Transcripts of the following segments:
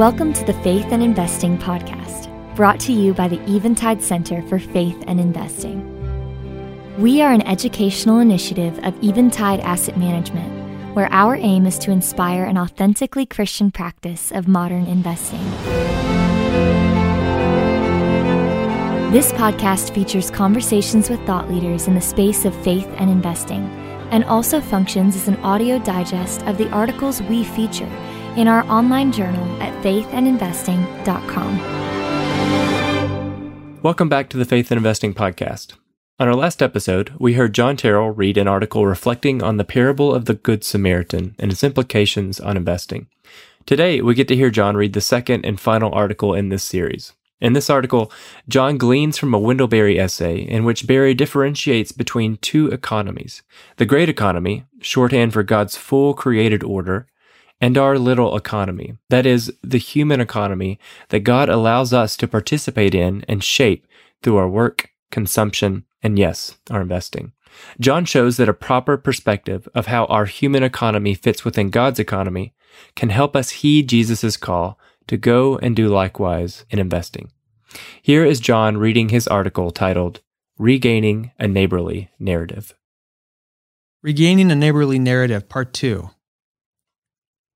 Welcome to the Faith and Investing Podcast, brought to you by the Eventide Center for Faith and Investing. We are an educational initiative of Eventide Asset Management, where our aim is to inspire an authentically Christian practice of modern investing. This podcast features conversations with thought leaders in the space of faith and investing, and also functions as an audio digest of the articles we feature in our online journal at faithandinvesting.com. Welcome back to the Faith and Investing Podcast. On our last episode, we heard John Terrill read an article reflecting on the parable of the Good Samaritan and its implications on investing. Today, we get to hear John read the second and final article in this series. In this article, John gleans from a Wendell Berry essay in which Berry differentiates between two economies the great economy, shorthand for God's full created order, and our little economy. That is, the human economy that God allows us to participate in and shape through our work, consumption, and yes, our investing. John shows that a proper perspective of how our human economy fits within God's economy can help us heed Jesus' call to go and do likewise in investing. Here is John reading his article titled Regaining a Neighborly Narrative. Regaining a Neighborly Narrative, Part 2.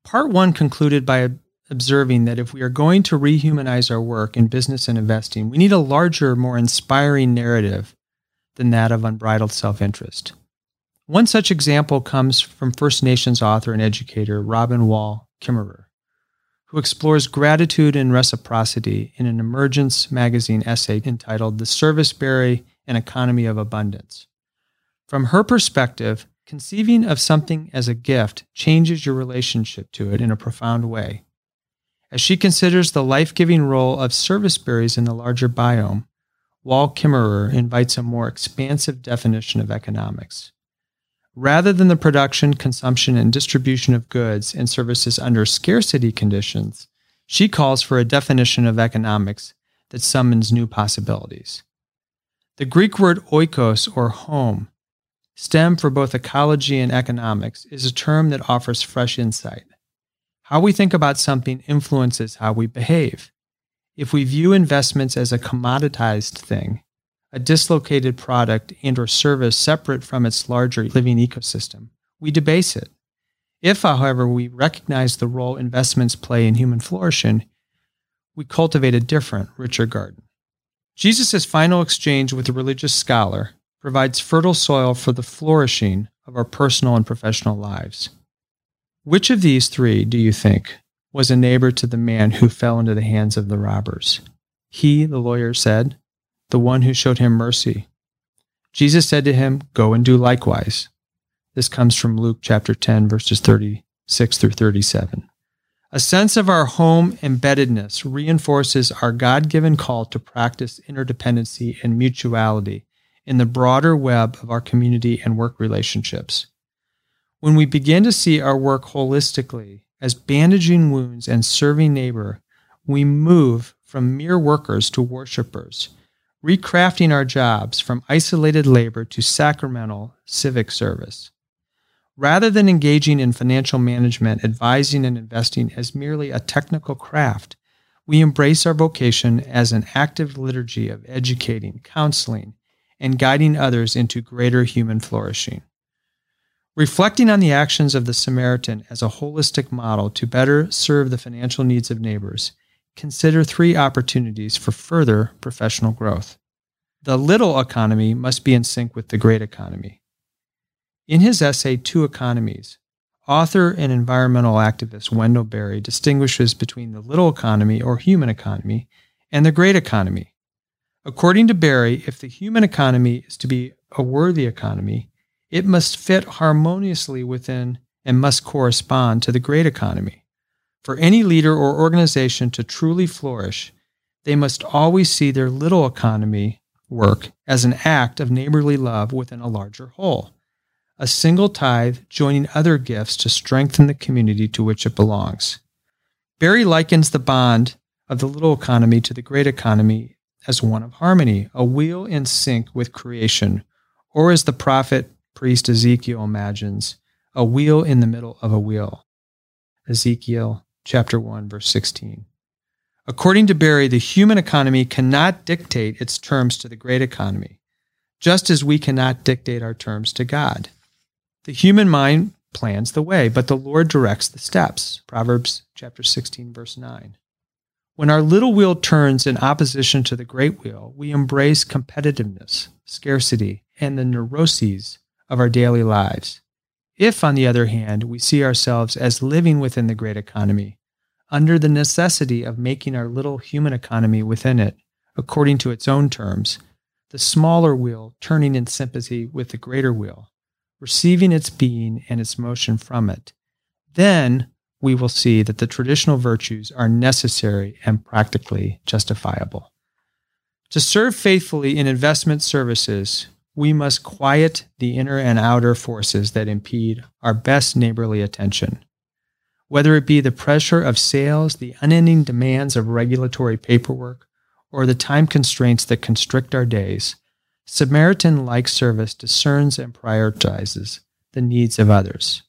Part 1 concluded by observing that if we are going to rehumanize our work in business and investing, we need a larger, more inspiring narrative than that of unbridled self interest. One such example comes from First Nations author and educator Robin Wall Kimmerer, who explores gratitude and reciprocity in an Emergence magazine essay entitled The Serviceberry and Economy of Abundance. From her perspective, conceiving of something as a gift changes your relationship to it in a profound way. As she considers the life giving role of serviceberries in the larger biome, Wall Kimmerer invites a more expansive definition of economics. Rather than the production, consumption, and distribution of goods and services under scarcity conditions, she calls for a definition of economics that summons new possibilities. The Greek word oikos, or home, stem for both ecology and economics, is a term that offers fresh insight. How we think about something influences how we behave. If we view investments as a commoditized thing, a dislocated product and or service separate from its larger living ecosystem, we debase it. If, however, we recognize the role investments play in human flourishing, we cultivate a different, richer garden. Jesus' final exchange with the religious scholar provides fertile soil for the flourishing of our personal and professional lives. Which of these three, do you think, was a neighbor to the man who fell into the hands of the robbers? He, the lawyer said, the one who showed him mercy. Jesus said to him, Go and do likewise. This comes from Luke chapter 10, verses 36 through 37. A sense of our home embeddedness reinforces our God given call to practice interdependency and mutuality in the broader web of our community and work relationships. When we begin to see our work holistically as bandaging wounds and serving neighbor, we move from mere workers to worshipers, recrafting our jobs from isolated labor to sacramental civic service. Rather than engaging in financial management, advising, and investing as merely a technical craft, we embrace our vocation as an active liturgy of educating, counseling, and guiding others into greater human flourishing. Reflecting on the actions of the Samaritan as a holistic model to better serve the financial needs of neighbors, consider three opportunities for further professional growth. The little economy must be in sync with the great economy. In his essay, Two Economies, author and environmental activist Wendell Berry distinguishes between the little economy or human economy and the great economy. According to Berry, if the human economy is to be a worthy economy, it must fit harmoniously within and must correspond to the great economy. For any leader or organization to truly flourish, they must always see their little economy work as an act of neighborly love within a larger whole, a single tithe joining other gifts to strengthen the community to which it belongs. Berry likens the bond of the little economy to the great economy as one of harmony, a wheel in sync with creation, or as the prophet priest Ezekiel imagines, a wheel in the middle of a wheel. Ezekiel chapter 1 verse 16. According to Berry, the human economy cannot dictate its terms to the great economy, just as we cannot dictate our terms to God. The human mind plans the way, but the Lord directs the steps. Proverbs chapter 16 verse 9. When our little wheel turns in opposition to the great wheel, we embrace competitiveness, scarcity, and the neuroses of our daily lives. If, on the other hand, we see ourselves as living within the great economy, under the necessity of making our little human economy within it according to its own terms, the smaller wheel turning in sympathy with the greater wheel, receiving its being and its motion from it, then we will see that the traditional virtues are necessary and practically justifiable. To serve faithfully in investment services, we must quiet the inner and outer forces that impede our best neighborly attention. Whether it be the pressure of sales, the unending demands of regulatory paperwork, or the time constraints that constrict our days, Samaritan like service discerns and prioritizes the needs of others.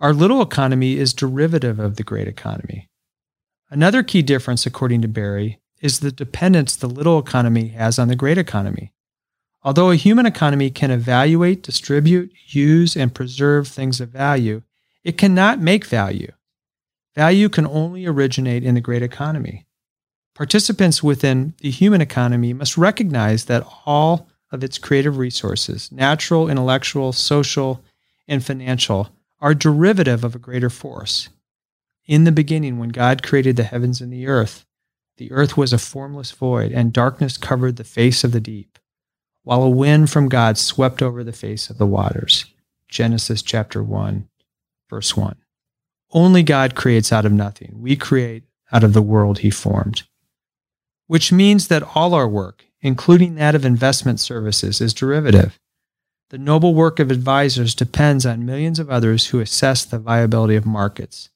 Our little economy is derivative of the great economy. Another key difference, according to Berry, is the dependence the little economy has on the great economy. Although a human economy can evaluate, distribute, use, and preserve things of value, it cannot make value. Value can only originate in the great economy. Participants within the human economy must recognize that all of its creative resources, natural, intellectual, social, and financial, are derivative of a greater force. In the beginning, when God created the heavens and the earth, the earth was a formless void, and darkness covered the face of the deep, while a wind from God swept over the face of the waters. Genesis chapter 1, verse 1. Only God creates out of nothing. We create out of the world he formed which means that all our work, including that of investment services, is derivative. The noble work of advisors depends on millions of others who assess the viability of markets,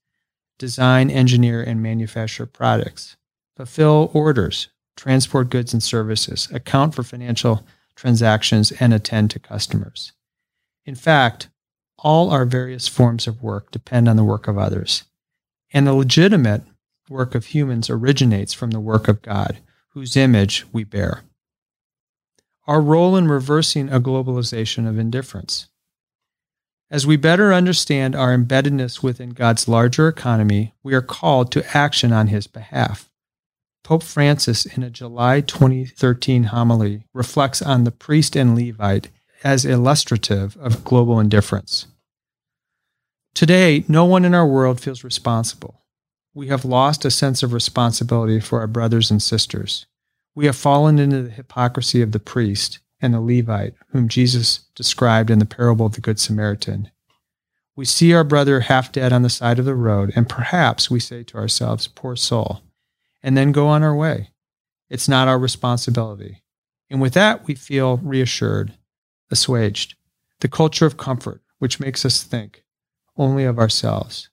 design, engineer, and manufacture products, fulfill orders, transport goods and services, account for financial transactions, and attend to customers. In fact, all our various forms of work depend on the work of others. And the legitimate work of humans originates from the work of God, whose image we bear. Our role in reversing a globalization of indifference. As we better understand our embeddedness within God's larger economy, we are called to action on His behalf. Pope Francis, in a July 2013 homily, reflects on the priest and Levite as illustrative of global indifference. Today, no one in our world feels responsible we have lost a sense of responsibility for our brothers and sisters. We have fallen into the hypocrisy of the priest and the Levite, whom Jesus described in the parable of the Good Samaritan. We see our brother half dead on the side of the road, and perhaps we say to ourselves, Poor soul, and then go on our way. It's not our responsibility. And with that, we feel reassured, assuaged. The culture of comfort, which makes us think only of ourselves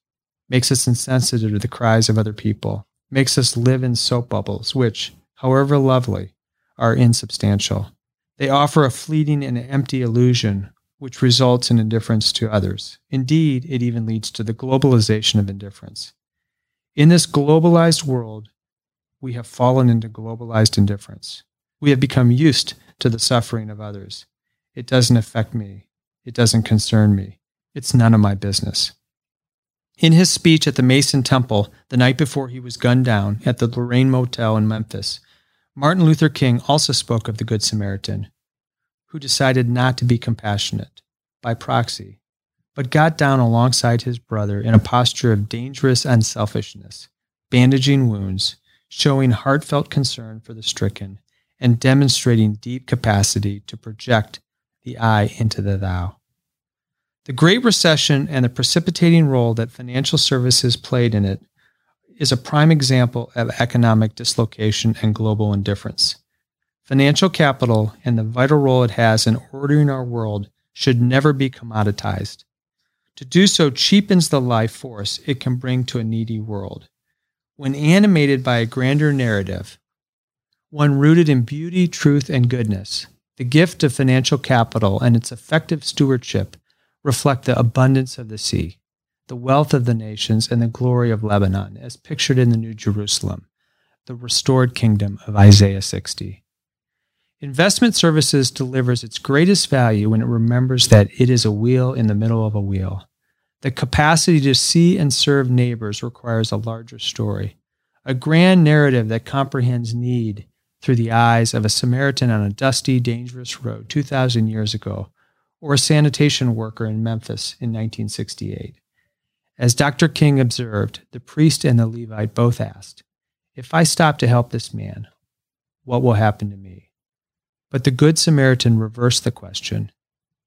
makes us insensitive to the cries of other people, makes us live in soap bubbles, which, however lovely, are insubstantial. They offer a fleeting and empty illusion which results in indifference to others. Indeed, it even leads to the globalization of indifference. In this globalized world, we have fallen into globalized indifference. We have become used to the suffering of others. It doesn't affect me. It doesn't concern me. It's none of my business. In his speech at the Mason Temple the night before he was gunned down at the Lorraine Motel in Memphis, Martin Luther King also spoke of the Good Samaritan, who decided not to be compassionate by proxy, but got down alongside his brother in a posture of dangerous unselfishness, bandaging wounds, showing heartfelt concern for the stricken, and demonstrating deep capacity to project the I into the thou. The Great Recession and the precipitating role that financial services played in it is a prime example of economic dislocation and global indifference. Financial capital and the vital role it has in ordering our world should never be commoditized. To do so cheapens the life force it can bring to a needy world. When animated by a grander narrative, one rooted in beauty, truth, and goodness, the gift of financial capital and its effective stewardship reflect the abundance of the sea, the wealth of the nations, and the glory of Lebanon, as pictured in the New Jerusalem, the restored kingdom of Isaiah 60. Investment services delivers its greatest value when it remembers that it is a wheel in the middle of a wheel. The capacity to see and serve neighbors requires a larger story, a grand narrative that comprehends need through the eyes of a Samaritan on a dusty, dangerous road 2,000 years ago, or a sanitation worker in Memphis in 1968. As Dr. King observed, the priest and the Levite both asked, If I stop to help this man, what will happen to me? But the Good Samaritan reversed the question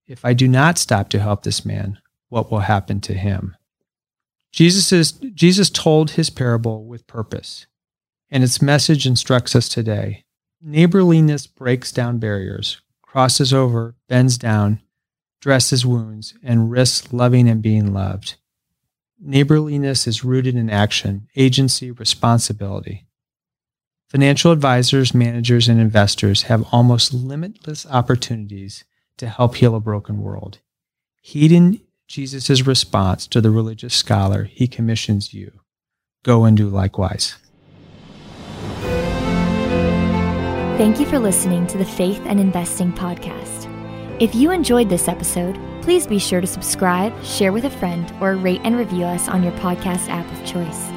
If I do not stop to help this man, what will happen to him? Jesus, is, Jesus told his parable with purpose, and its message instructs us today. Neighborliness breaks down barriers, crosses over, bends down, dresses wounds, and risks loving and being loved. Neighborliness is rooted in action, agency, responsibility. Financial advisors, managers, and investors have almost limitless opportunities to help heal a broken world. Heeding Jesus' response to the religious scholar, he commissions you go and do likewise. Thank you for listening to the Faith and Investing Podcast. If you enjoyed this episode, please be sure to subscribe, share with a friend, or rate and review us on your podcast app of choice.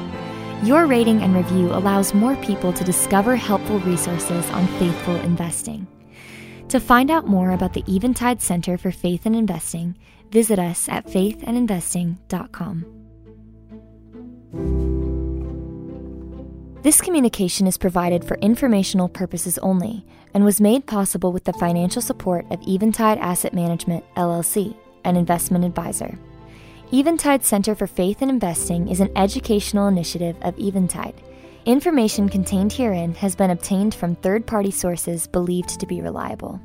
Your rating and review allows more people to discover helpful resources on faithful investing. To find out more about the Eventide Center for Faith and Investing, visit us at faithandinvesting.com. This communication is provided for informational purposes only and was made possible with the financial support of Eventide Asset Management, LLC, an investment advisor. Eventide Center for Faith and Investing is an educational initiative of Eventide. Information contained herein has been obtained from third party sources believed to be reliable.